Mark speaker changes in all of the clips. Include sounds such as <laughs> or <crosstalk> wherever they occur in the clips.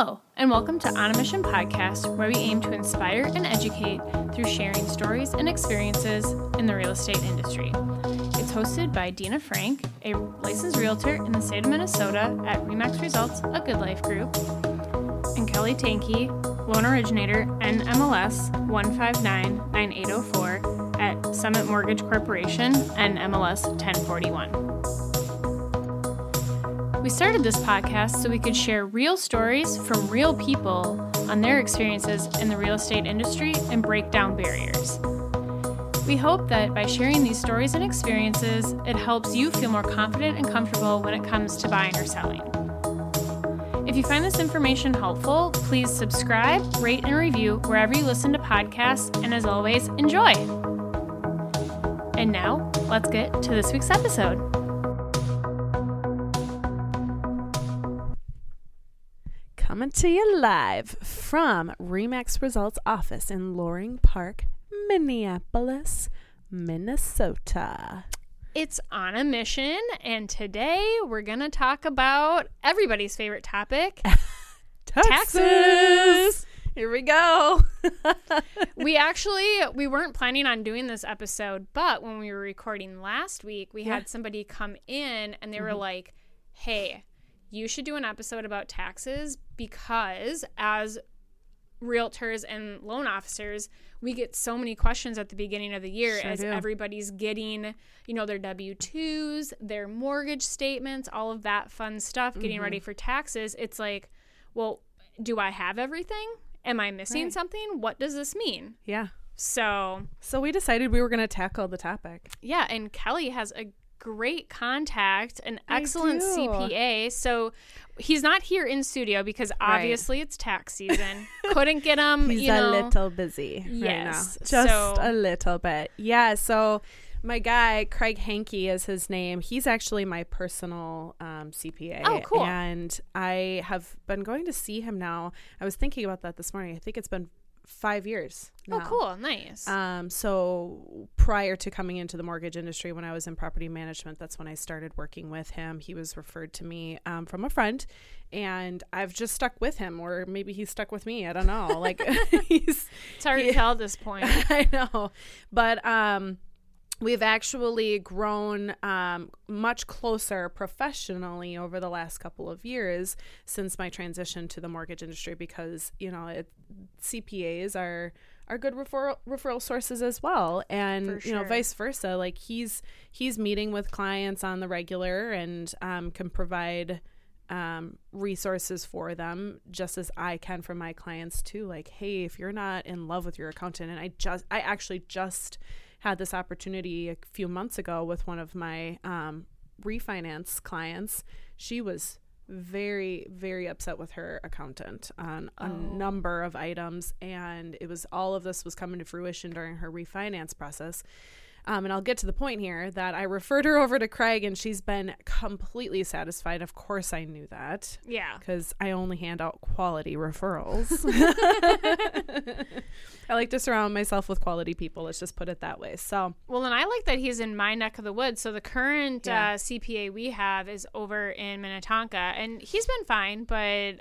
Speaker 1: Hello, and welcome to On a Mission podcast, where we aim to inspire and educate through sharing stories and experiences in the real estate industry. It's hosted by Dina Frank, a licensed realtor in the state of Minnesota at Remax Results, a Good Life Group, and Kelly Tanky, loan originator NMLS 1599804 at Summit Mortgage Corporation and MLS 1041. We started this podcast so we could share real stories from real people on their experiences in the real estate industry and break down barriers. We hope that by sharing these stories and experiences, it helps you feel more confident and comfortable when it comes to buying or selling. If you find this information helpful, please subscribe, rate, and review wherever you listen to podcasts, and as always, enjoy! And now, let's get to this week's episode.
Speaker 2: Coming to you live from Remax Results office in Loring Park, Minneapolis, Minnesota.
Speaker 1: It's on a mission, and today we're going to talk about everybody's favorite topic <laughs> taxes.
Speaker 2: Here we go. <laughs>
Speaker 1: we actually we weren't planning on doing this episode, but when we were recording last week, we
Speaker 2: Yeah.
Speaker 1: had somebody come in and they were mm-hmm. like, "Hey, you should do an episode about taxes because as realtors and loan officers, we get so many questions at the beginning of the year
Speaker 2: Sure
Speaker 1: as
Speaker 2: do.
Speaker 1: everybody's getting, you know, their W2s, their mortgage statements, all of that fun stuff,
Speaker 2: Mm-hmm.
Speaker 1: getting ready for taxes. It's like, well, do I have everything? Am I missing
Speaker 2: Right.
Speaker 1: something? What does this mean?
Speaker 2: yeah.
Speaker 1: So,
Speaker 2: So we decided we were going to tackle the topic.
Speaker 1: yeah, and Kelly has a great contact, an excellent. CPA. So he's not here in studio because obviously it's tax season. <laughs> Couldn't get him.
Speaker 2: He's a
Speaker 1: know.
Speaker 2: little busy right now.
Speaker 1: Yes,
Speaker 2: Just
Speaker 1: so-
Speaker 2: a little bit. Yeah. So my guy, Craig Hankey is his name. He's actually my personal um, CPA.
Speaker 1: Oh, cool.
Speaker 2: And I have been going to see him now. I was thinking about that this morning. I think it's been five years.
Speaker 1: Oh, cool, nice.
Speaker 2: Um, so prior to coming into the mortgage industry, when I was in property management, that's when I started working with him. He was referred to me um, from a friend, and I've just stuck with him, or maybe he's stuck with me. I don't know. Like <laughs> he's,
Speaker 1: it's hard
Speaker 2: he-
Speaker 1: to tell at this point. <laughs>
Speaker 2: I know, but um, we've actually grown um, much closer professionally over the last couple of years since my transition to the mortgage industry because you know it, CPAs are are good referral referral sources as well and
Speaker 1: For
Speaker 2: you know vice versa like he's he's meeting with clients on the regular and um, can provide um, resources for them just as I can for my clients too. Like, hey, if you're not in love with your accountant, and I just, I actually just had this opportunity a few months ago with one of my um, refinance clients. She was very, very upset with her accountant on a
Speaker 1: Oh.
Speaker 2: number of items, and it was all of this was coming to fruition during her refinance process. Um, and I'll get to the point here that I referred her over to Craig, and she's been completely satisfied. Of course, I knew that
Speaker 1: Yeah.
Speaker 2: because I only hand out quality referrals. <laughs> <laughs> I like to surround myself with quality people. Let's just put it that way. So,
Speaker 1: Well, and I like that he's in my neck of the woods. So the current
Speaker 2: Yeah.
Speaker 1: uh, CPA we have is over in Minnetonka, and he's been fine, but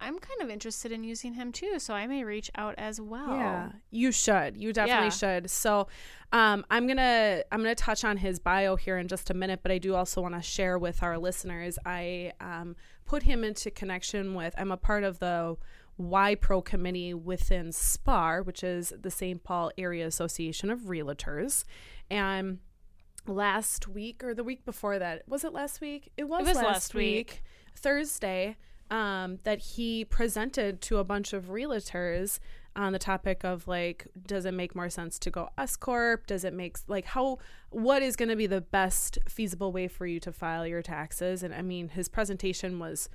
Speaker 1: I'm kind of interested in using him too. So I may reach out as well.
Speaker 2: yeah, you should. You definitely
Speaker 1: Yeah.
Speaker 2: should. So, um, I'm gonna I'm gonna touch on his bio here in just a minute, but I do also want to share with our listeners. I um, put him into connection with. I'm a part of the Y Pro committee within SPAAR, which is the St. Paul Area Association of Realtors, and last week or the week before that was it last week it was,
Speaker 1: was
Speaker 2: last,
Speaker 1: last
Speaker 2: week,
Speaker 1: week.
Speaker 2: thursday um, that he presented to a bunch of realtors on the topic of like does it make more sense to go s corp does it make like how what is going to be the best feasible way for you to file your taxes and i mean his presentation was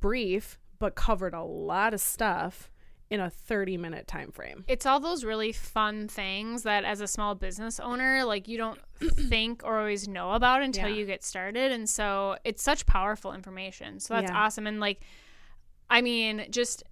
Speaker 2: brief but covered a lot of stuff in a 30 minute time frame
Speaker 1: It's all those really fun things that as a small business owner, like you don't <clears throat> think or always know about until
Speaker 2: Yeah.
Speaker 1: you get started. And so it's such powerful information. So that's
Speaker 2: Yeah.
Speaker 1: awesome. And like, I mean, just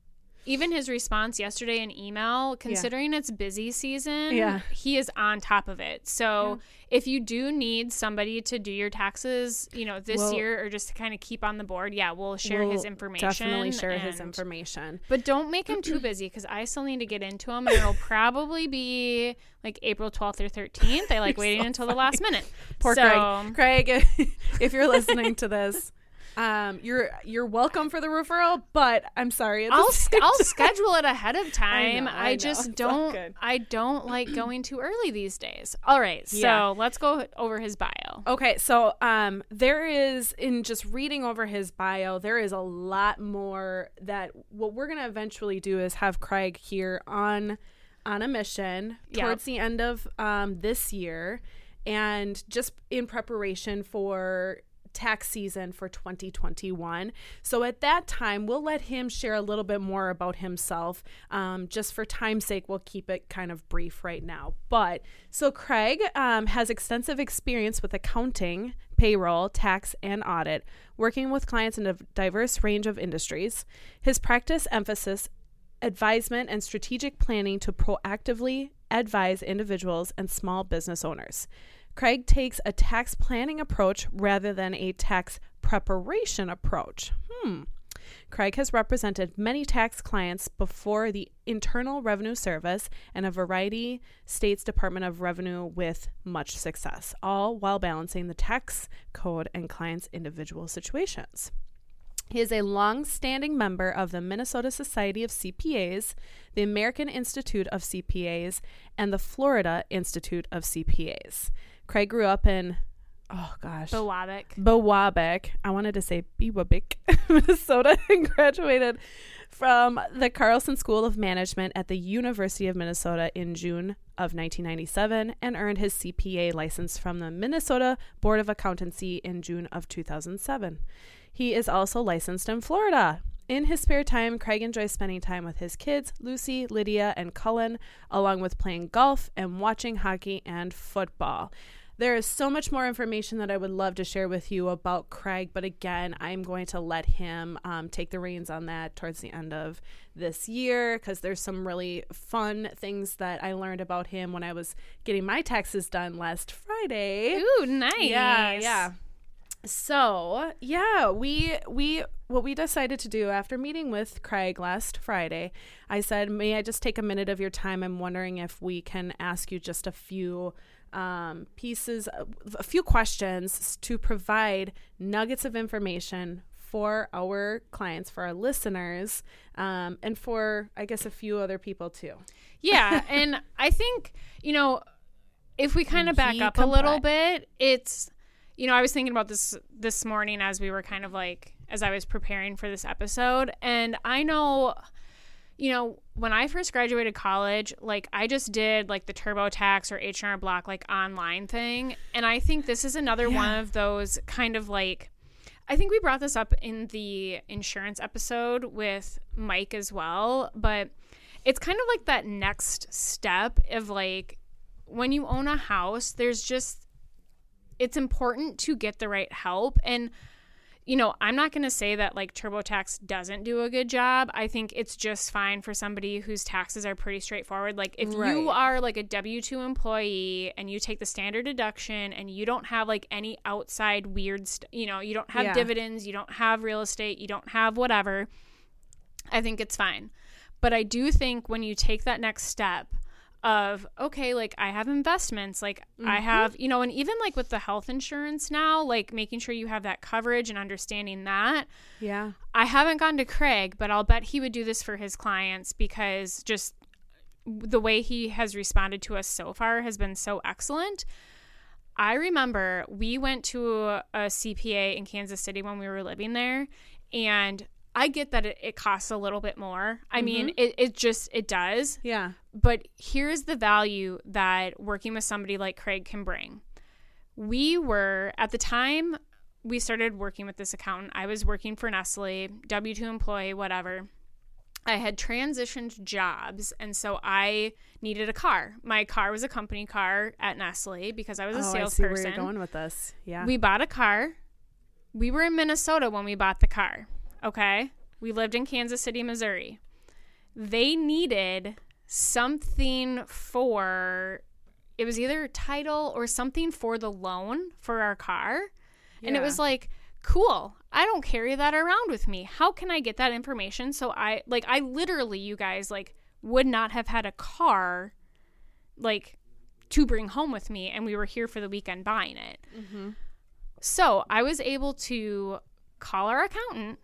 Speaker 1: even his response yesterday in email, considering it's busy season,
Speaker 2: Yeah.
Speaker 1: he is on top of it. So if you do need somebody to do your taxes, you know, this
Speaker 2: We'll-
Speaker 1: year or just to kind of keep on the board, yeah, we'll share his
Speaker 2: We'll
Speaker 1: information.
Speaker 2: Definitely share his information.
Speaker 1: But don't make him too busy because I still need to get into him, and it'll <laughs> probably be like April 12th or 13th. I like waiting
Speaker 2: so
Speaker 1: until the last minute.
Speaker 2: Poor
Speaker 1: so,
Speaker 2: Craig. Craig, <laughs> if you're listening to this, um, you're you're welcome for the referral, but I'm sorry.
Speaker 1: I'll
Speaker 2: same <laughs>
Speaker 1: I'll schedule it ahead of time.
Speaker 2: know,
Speaker 1: I,
Speaker 2: I
Speaker 1: just don't. I don't like going too early these days. All right, so
Speaker 2: Yeah.
Speaker 1: let's go over his bio.
Speaker 2: Okay, so um, there is in just reading over his bio, there is a lot more that what we're gonna eventually do is have Craig here on on a mission
Speaker 1: Yep.
Speaker 2: towards the end of um, this year, and just in preparation for tax season for 2021. So at that time, we'll let him share a little bit more about himself. Um, just for time's sake, we'll keep it kind of brief right now. But so Craig um, has extensive experience with accounting, payroll, tax, and audit, working with clients in a diverse range of industries. His practice emphasis advisement and strategic planning to proactively advise individuals and small business owners. Craig takes a tax planning approach rather than a tax preparation approach. Hmm. Craig has represented many tax clients before the Internal Revenue Service and a variety of states Department of Revenue with much success, all while balancing the tax code and clients' individual situations. He is a long standing member of the Minnesota Society of CPAs, the American Institute of CPAs, and the Florida Institute of CPAs. Craig grew up in, oh gosh,
Speaker 1: Biwabik.
Speaker 2: Biwabik. I wanted to say Biwabik, <laughs> Minnesota, <laughs> and graduated from the Carlson School of Management at the University of Minnesota in June of 1997 and earned his CPA license from the Minnesota Board of Accountancy in June of 2007. He is also licensed in Florida. In his spare time, Craig enjoys spending time with his kids, Lucy, Lydia, and Cullen, along with playing golf and watching hockey and football. There is so much more information that I would love to share with you about Craig, but again, I'm going to let him um, take the reins on that towards the end of this year because there's some really fun things that I learned about him when I was getting my taxes done last Friday.
Speaker 1: Ooh, nice.
Speaker 2: Yeah, yeah. So yeah, we we what we decided to do after meeting with Craig last Friday, I said, "May I just take a minute of your time? I'm wondering if we can ask you just a few um, pieces, a few questions to provide nuggets of information." For our clients, for our listeners, um, and for I guess a few other people too. <laughs>
Speaker 1: Yeah, and I think, you know, if we kind of back up a little bit, it's you know, I was thinking about this this morning as we were kind of like as I was preparing for this episode, and I know you know, when I first graduated college, like I just did like the TurboTax or H&R Block like online thing, and I think this is another one of those kind of like I think we brought this up in the insurance episode with Mike as well, but it's kind of like that next step of like when you own a house, there's just it's important to get the right help. And you know, I'm not going to say that like TurboTax doesn't do a good job. I think it's just fine for somebody whose taxes are pretty straightforward. Like if
Speaker 2: Right.
Speaker 1: you are like a W2 employee and you take the standard deduction and you don't have like any outside weird, st- you know, you don't have
Speaker 2: Yeah.
Speaker 1: dividends, you don't have real estate, you don't have whatever, I think it's fine. But I do think when you take that next step of, okay, like I have investments, like I mm-hmm. have, you know, and even like with the health insurance now, like making sure you have that coverage and understanding that.
Speaker 2: Yeah.
Speaker 1: I haven't gone to Craig, but I'll bet he would do this for his clients because just the way he has responded to us so far has been so excellent. I remember we went to a, a CPA in Kansas City when we were living there, and I get that it, it costs a little bit more. I mm-hmm. mean, it, it just it does,
Speaker 2: Yeah.
Speaker 1: but here's the value that working with somebody like Craig can bring. We were at the time we started working with this accountant. I was working for Nestle, W two employee, whatever. I had transitioned jobs, and so I needed a car. My car was a company car at Nestle because I was a
Speaker 2: oh, I see where you're going with this. Yeah.
Speaker 1: We bought a car. We were in Minnesota when we bought the car. Okay. We lived in Kansas City, Missouri. they needed something for it was either title or something for the loan for our car. And it was like, cool. I don't carry that around with me. How can I get that information? So I like I literally you guys like would not have had a car like to bring home with me and we were here for the weekend buying it. Mm-hmm. So, I was able to call our accountant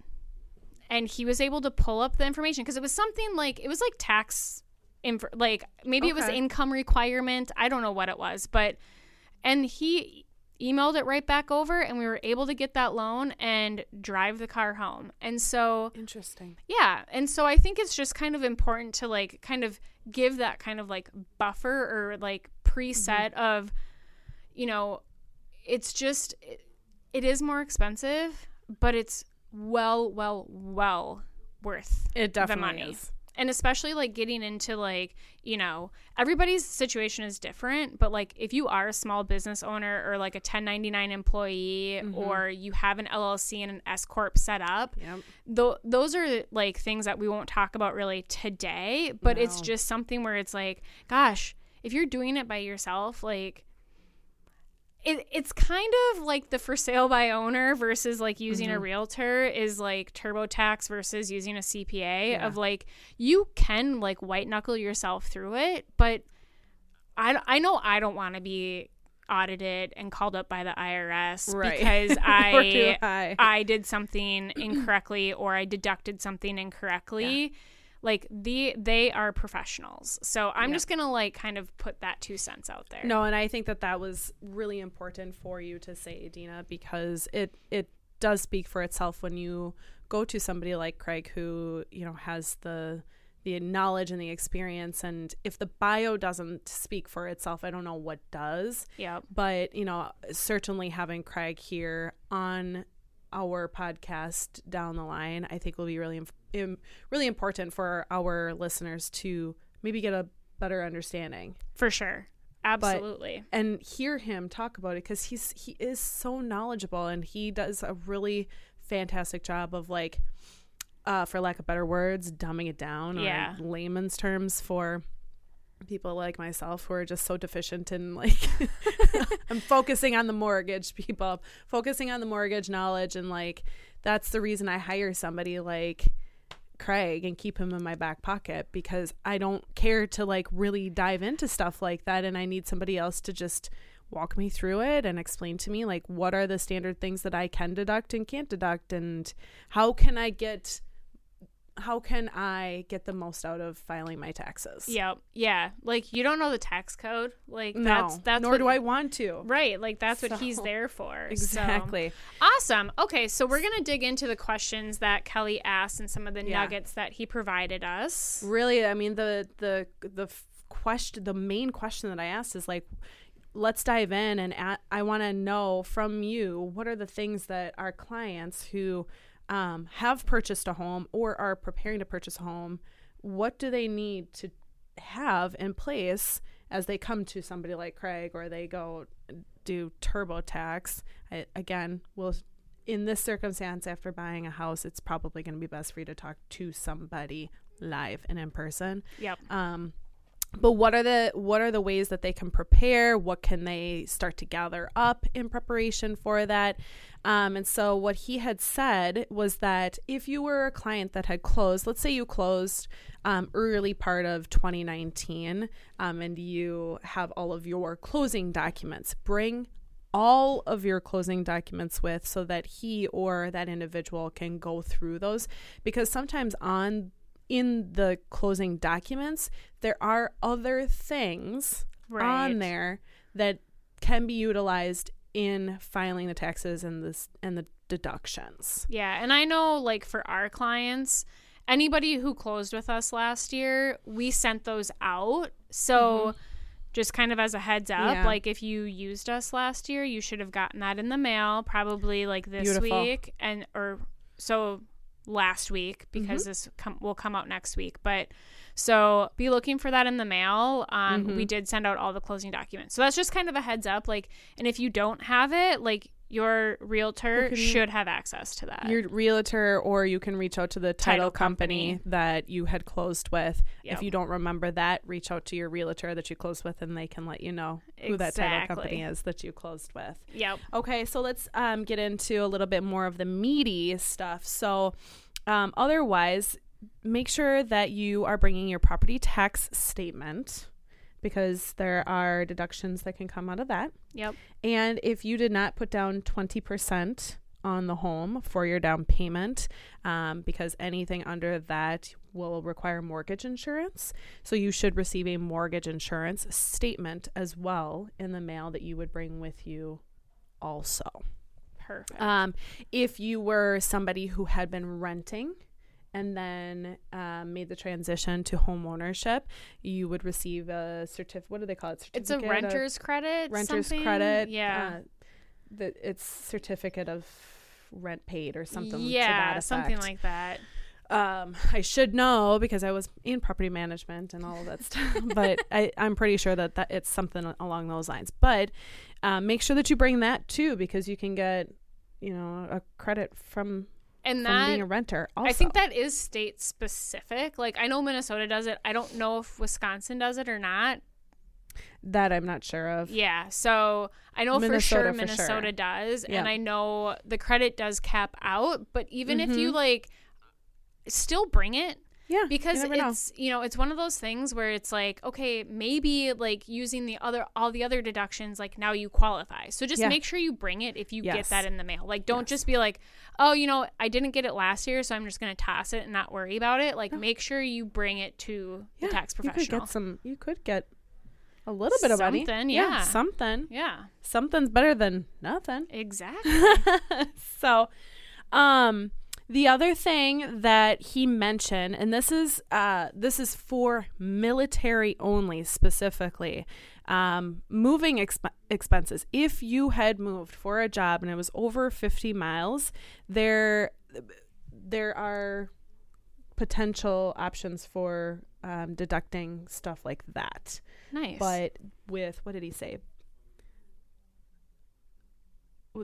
Speaker 1: and he was able to pull up the information because it was something like it was like tax inf- like maybe it was income requirement i don't know what it was but and he emailed it right back over and we were able to get that loan and drive the car home. And so
Speaker 2: Interesting.
Speaker 1: yeah and so i think it's just kind of important to like kind of give that kind of like buffer or like preset mm-hmm. of you know it's just it, it is more expensive but it's well well well worth
Speaker 2: It definitely
Speaker 1: money.
Speaker 2: is.
Speaker 1: and especially like getting into like you know everybody's situation is different but like if you are a small business owner or like a 1099 employee mm-hmm. or you have an llc and an s corp set up
Speaker 2: Yep.
Speaker 1: Tho- those are like things that we won't talk about really today but it's just something where it's like gosh if you're doing it by yourself like it, it's kind of like the for sale by owner versus like using
Speaker 2: Mm-hmm.
Speaker 1: a realtor is like TurboTax versus using a CPA
Speaker 2: Yeah.
Speaker 1: of like you can like white knuckle yourself through it, but I, I know I don't want to be audited and called up by the IRS
Speaker 2: Right.
Speaker 1: because <laughs> I
Speaker 2: I.
Speaker 1: I did something incorrectly or I deducted something incorrectly. Like the they are professionals. So I'm
Speaker 2: Yeah.
Speaker 1: just going to like kind of put that two cents out there.
Speaker 2: No, and I think that that was really important for you to say, Dina, because it it does speak for itself when you go to somebody like Craig, who you know has the the knowledge and the experience, and if the bio doesn't speak for itself, I don't know what does.
Speaker 1: Yep.
Speaker 2: But you know, certainly having Craig here on our podcast down the line, I think will be really, im- really important for our listeners to maybe get a better understanding
Speaker 1: For sure. Absolutely.
Speaker 2: and hear him talk about it because he's he is so knowledgeable and he does a really fantastic job of like uh for lack of better words dumbing it down
Speaker 1: Yeah.
Speaker 2: or layman's terms for people like myself who are just so deficient in like <laughs> I'm focusing on the mortgage people focusing on the mortgage knowledge and like that's the reason I hire somebody like Craig and keep him in my back pocket because I don't care to like really dive into stuff like that and I need somebody else to just walk me through it and explain to me like what are the standard things that I can deduct and can't deduct and how can I get how can I get the most out of filing my taxes?
Speaker 1: Yep. Yeah. Like you don't know the tax code. Like
Speaker 2: No,
Speaker 1: that's that's
Speaker 2: nor
Speaker 1: what,
Speaker 2: do I want to.
Speaker 1: Right. Like that's what he's there for. <laughs> So-
Speaker 2: Exactly.
Speaker 1: Awesome. Okay, so we're gonna dig into the questions that Kelly asked and some of the
Speaker 2: Yeah.
Speaker 1: nuggets that he provided us.
Speaker 2: really i mean the the the question the main question that i asked is like let's dive in and I want to know from you what are the things that our clients who um, have purchased a home or are preparing to purchase a home what do they need to have in place as they come to somebody like craig or they go do turbotax I, again we'll in this circumstance after buying a house it's probably going to be best for you to talk to somebody live and in person
Speaker 1: Yep.
Speaker 2: um but what are the what are the ways that they can prepare? What can they start to gather up in preparation for that? Um, and so what he had said was that if you were a client that had closed let's say you closed um, early part of 2019 um, and you have all of your closing documents bring all of your closing documents with so that he or that individual can go through those. Because sometimes on in the closing documents there are other things
Speaker 1: Right.
Speaker 2: on there that can be utilized in filing the taxes and this and the deductions
Speaker 1: Yeah, and I know like for our clients, anybody who closed with us last year, we sent those out. So just kind of as a heads up,
Speaker 2: Mm-hmm. Yeah.
Speaker 1: like if you used us last year, you should have gotten that in the mail probably like this
Speaker 2: Beautiful.
Speaker 1: week and or so last week because
Speaker 2: Mm-hmm.
Speaker 1: this com- will come out next week. But so be looking for that in the mail. Um,
Speaker 2: Mm-hmm.
Speaker 1: We did send out all the closing documents, so that's just kind of a heads up. Like, and if you don't have it, like your realtor
Speaker 2: can-
Speaker 1: should have access to that.
Speaker 2: your realtor or you can reach out to the title,
Speaker 1: Title
Speaker 2: company,
Speaker 1: company.
Speaker 2: that you had closed with
Speaker 1: Yep.
Speaker 2: if you don't remember that reach out to your realtor that you closed with and they can let you know who that title company is that you closed with
Speaker 1: Yep.
Speaker 2: okay so let's um, get into a little bit more of the meaty stuff so um, otherwise make sure that you are bringing your property tax statement because there are deductions that can come out of that
Speaker 1: Yep.
Speaker 2: and if you did not put down 20% on the home for your down payment, um, because anything under that will require mortgage insurance. So you should receive a mortgage insurance statement as well in the mail that you would bring with you also.
Speaker 1: Perfect.
Speaker 2: Um, if you were somebody who had been renting and then um, made the transition to home ownership, you would receive a certificate. What do they call it?
Speaker 1: it's a renter's credit.
Speaker 2: renter's
Speaker 1: something?
Speaker 2: credit.
Speaker 1: Yeah.
Speaker 2: uh, that it's certificate of rent paid or something. to
Speaker 1: yeah. something like that.
Speaker 2: Um, I should know because I was in property management and all of that stuff. <laughs> But I, I'm pretty sure that, that it's something along those lines. But um, make sure that you bring that too because you can get, you know, a credit from
Speaker 1: And that
Speaker 2: being a renter. Also.
Speaker 1: I think that is state specific. Like I know Minnesota does it. I don't know if Wisconsin does it or not.
Speaker 2: that I'm not sure of.
Speaker 1: Yeah. So I know for
Speaker 2: Minnesota
Speaker 1: sure
Speaker 2: for
Speaker 1: Minnesota
Speaker 2: sure.
Speaker 1: does.
Speaker 2: Yeah.
Speaker 1: And I know the credit does cap out. But even if you
Speaker 2: Mhm.
Speaker 1: like still bring it
Speaker 2: Yeah, you
Speaker 1: because
Speaker 2: know.
Speaker 1: it's you know it's one of those things where it's like okay maybe like using the other all the other deductions like now you qualify so just
Speaker 2: Yeah.
Speaker 1: make sure you bring it if you get that in the mail like don't
Speaker 2: Yes.
Speaker 1: just be like oh you know i didn't get it last year so i'm just going to toss it and not worry about it like make sure you bring it to
Speaker 2: yeah,
Speaker 1: the tax professional.
Speaker 2: You could get some. You could get a little bit of money.
Speaker 1: Something, yeah.
Speaker 2: something.
Speaker 1: yeah
Speaker 2: Something's better than nothing.
Speaker 1: exactly <laughs>
Speaker 2: so um the other thing that he mentioned and this is uh this is for military only specifically um moving exp- expenses. If you had moved for a job and it was over 50 miles there there are potential options for um, deducting stuff like that.
Speaker 1: Nice.
Speaker 2: But with what did he say?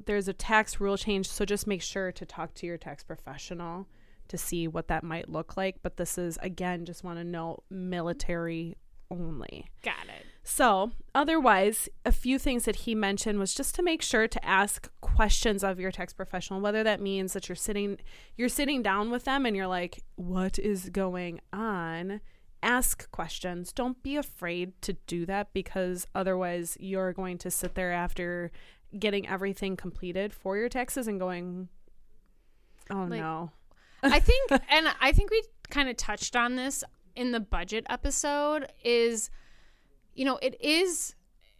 Speaker 2: There's a tax rule change, so just make sure to talk to your tax professional to see what that might look like. But this is again, just want to know military only.
Speaker 1: got it
Speaker 2: So, otherwise, a few things that he mentioned was just to make sure to ask questions of your tax professional, whether that means that you're sitting you're sitting down with them and you're like, "What is going on?" Ask questions. Don't be afraid to do that because otherwise you're going to sit there after getting everything completed for your taxes and going, "Oh
Speaker 1: Like,
Speaker 2: no."
Speaker 1: I think, <laughs> and I think we kind of touched on this in the budget episode. Is you know, it is,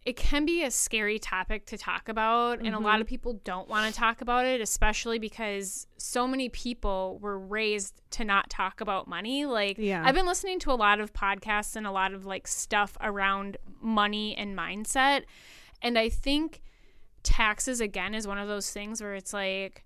Speaker 1: it can be a scary topic to talk about, and a lot
Speaker 2: Mm-hmm.
Speaker 1: of people don't want to talk about it, especially because so many people were raised to not talk about money. Like,
Speaker 2: Yeah.
Speaker 1: I've been listening to a lot of podcasts and a lot of like stuff around money and mindset, and I think taxes again is one of those things where it's like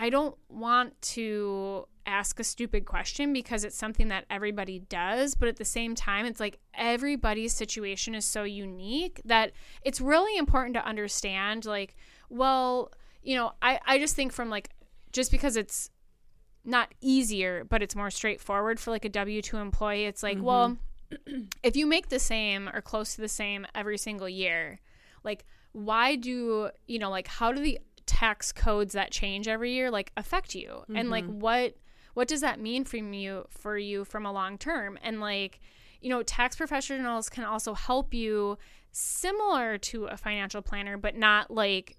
Speaker 1: I don't want to ask a stupid question because it's something that everybody does, but at the same time it's like everybody's situation is so unique that it's really important to understand like well, you know, I I just think from like just because it's not easier, but it's more straightforward for like a W 2 employee. It's like, well, mm-hmm. <clears throat> if you make the same or close to the same every single year, like, why do, you know, like, how do the tax codes that change every year like affect you? And like, mm-hmm. what, what does that mean from you, for you from a long term? And like, you know, tax professionals can also help you similar to a financial planner, but not like,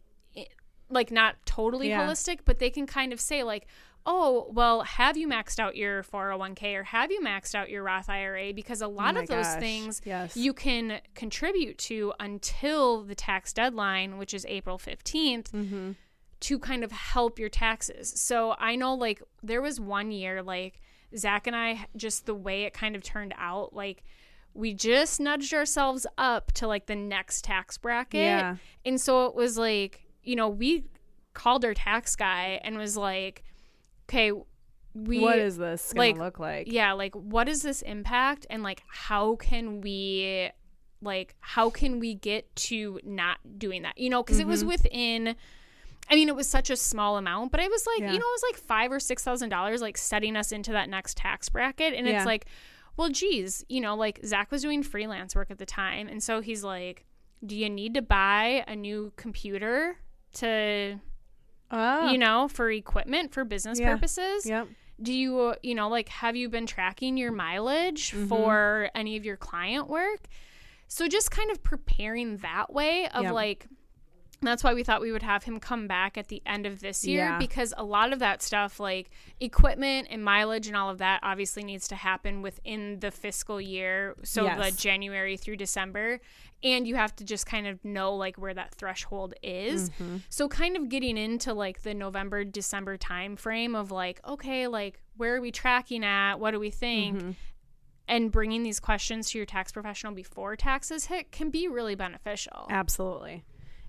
Speaker 1: like not totally
Speaker 2: Yeah.
Speaker 1: holistic, but they can kind of say like, oh, well, have you maxed out your 401k or have you maxed out your Roth IRA? Because a lot
Speaker 2: Oh
Speaker 1: of those
Speaker 2: gosh,
Speaker 1: things
Speaker 2: yes.
Speaker 1: you can contribute to until the tax deadline, which is April 15th,
Speaker 2: Mm-hmm.
Speaker 1: to kind of help your taxes. So I know like there was one year, like Zach and I, just the way it kind of turned out, like we just nudged ourselves up to like the next tax bracket.
Speaker 2: Yeah.
Speaker 1: And so it was like, you know, we called our tax guy and was like, okay, we
Speaker 2: what is this going
Speaker 1: like,
Speaker 2: to look like?
Speaker 1: yeah like what is this impact and like how can we like how can we get to not doing that you know because it was mm-hmm. within I mean, it was such a small amount, but it was like,
Speaker 2: Yeah.
Speaker 1: you know, it was like five or six thousand dollars, like setting us into that next tax bracket. And
Speaker 2: Yeah.
Speaker 1: it's like, well, geez, you know, like Zach was doing freelance work at the time. And so he's like, do you need to buy a new computer to,
Speaker 2: Oh,
Speaker 1: you know, for equipment for business
Speaker 2: Yeah.
Speaker 1: purposes?
Speaker 2: yep.
Speaker 1: Do you, you know, like, have you been tracking your mileage mm-hmm. for any of your client work? So just kind of preparing that way of
Speaker 2: Yep.
Speaker 1: like, that's why we thought we would have him come back at the end of this year
Speaker 2: Yeah.
Speaker 1: because a lot of that stuff, like equipment and mileage and all of that, obviously needs to happen within the fiscal year. So the
Speaker 2: Yes.
Speaker 1: January through December. And you have to just kind of know like where that threshold is.
Speaker 2: Mm-hmm.
Speaker 1: So kind of getting into like the November, December time frame of like, okay, like where are we tracking at? What do we think?
Speaker 2: Mm-hmm.
Speaker 1: And bringing these questions to your tax professional before taxes hit can be really beneficial.
Speaker 2: Absolutely.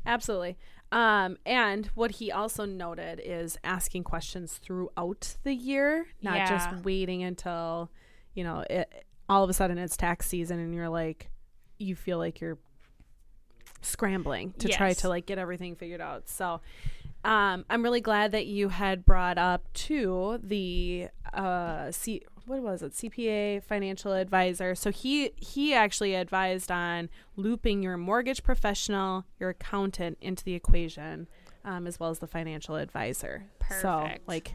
Speaker 2: Absolutely. Um, and what he also noted is asking questions throughout the year, not
Speaker 1: Yeah.
Speaker 2: just waiting until, you know, it, all of a sudden it's tax season and you're like, you feel like you're scrambling to try to like get everything figured out. So, um, I'm really glad that you had brought up too the uh, C what was it CPA financial advisor. So he he actually advised on looping your mortgage professional, your accountant into the equation, um, as well as the financial advisor.
Speaker 1: Perfect.
Speaker 2: So like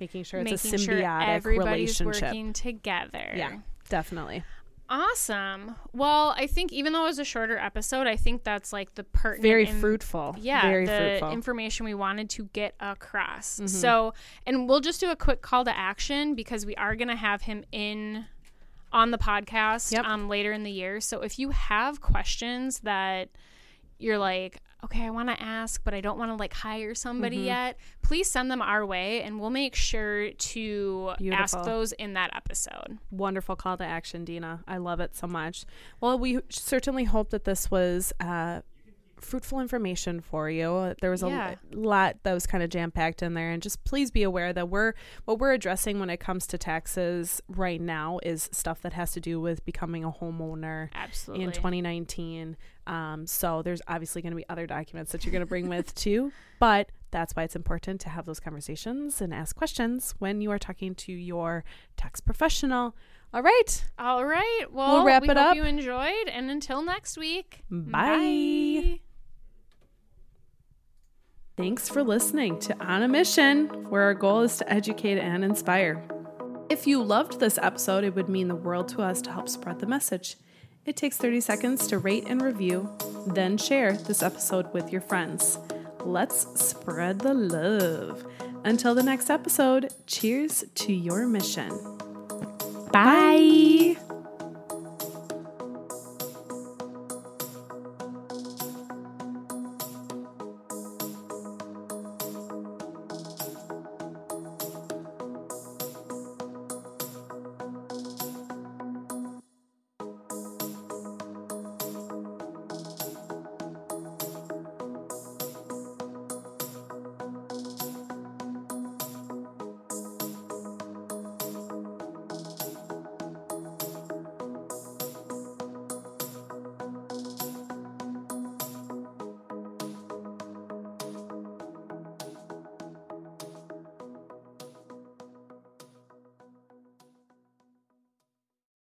Speaker 2: making sure it's a
Speaker 1: Making sure everybody's
Speaker 2: relationship.
Speaker 1: working together.
Speaker 2: Yeah, definitely.
Speaker 1: Awesome. Well, I think even though it was a shorter episode, I think that's like the pertinent
Speaker 2: Very
Speaker 1: in-
Speaker 2: fruitful.
Speaker 1: yeah
Speaker 2: very
Speaker 1: the
Speaker 2: fruitful.
Speaker 1: information we wanted to get across
Speaker 2: Mm-hmm.
Speaker 1: so and we'll just do a quick call to action because we are going to have him in on the podcast
Speaker 2: Yep.
Speaker 1: um, later in the year so if you have questions that you're like okay i want to ask but i don't want to like hire somebody
Speaker 2: Mm-hmm.
Speaker 1: yet please send them our way and we'll make sure to ask those in that episode
Speaker 2: wonderful call to action, Dina. I love it so much. Well, we certainly hope that this was uh, fruitful information for you. There was a
Speaker 1: Yeah.
Speaker 2: lot that was kind of jam packed in there, and just please be aware that we're what we're addressing when it comes to taxes right now is stuff that has to do with becoming a homeowner
Speaker 1: absolutely
Speaker 2: in 2019. Um, so there's obviously going to be other documents that you're going to bring with <laughs> too, but that's why it's important to have those conversations and ask questions when you are talking to your tax professional. All right.
Speaker 1: all right well
Speaker 2: wrap
Speaker 1: we
Speaker 2: it
Speaker 1: hope
Speaker 2: up.
Speaker 1: you enjoyed and until next week
Speaker 2: Bye. Thanks for listening to On a Mission, where our goal is to educate and inspire. If you loved this episode, it would mean the world to us to help spread the message. It takes 30 seconds to rate and review, then share this episode with your friends. Let's spread the love. Until the next episode, cheers to your mission. Bye.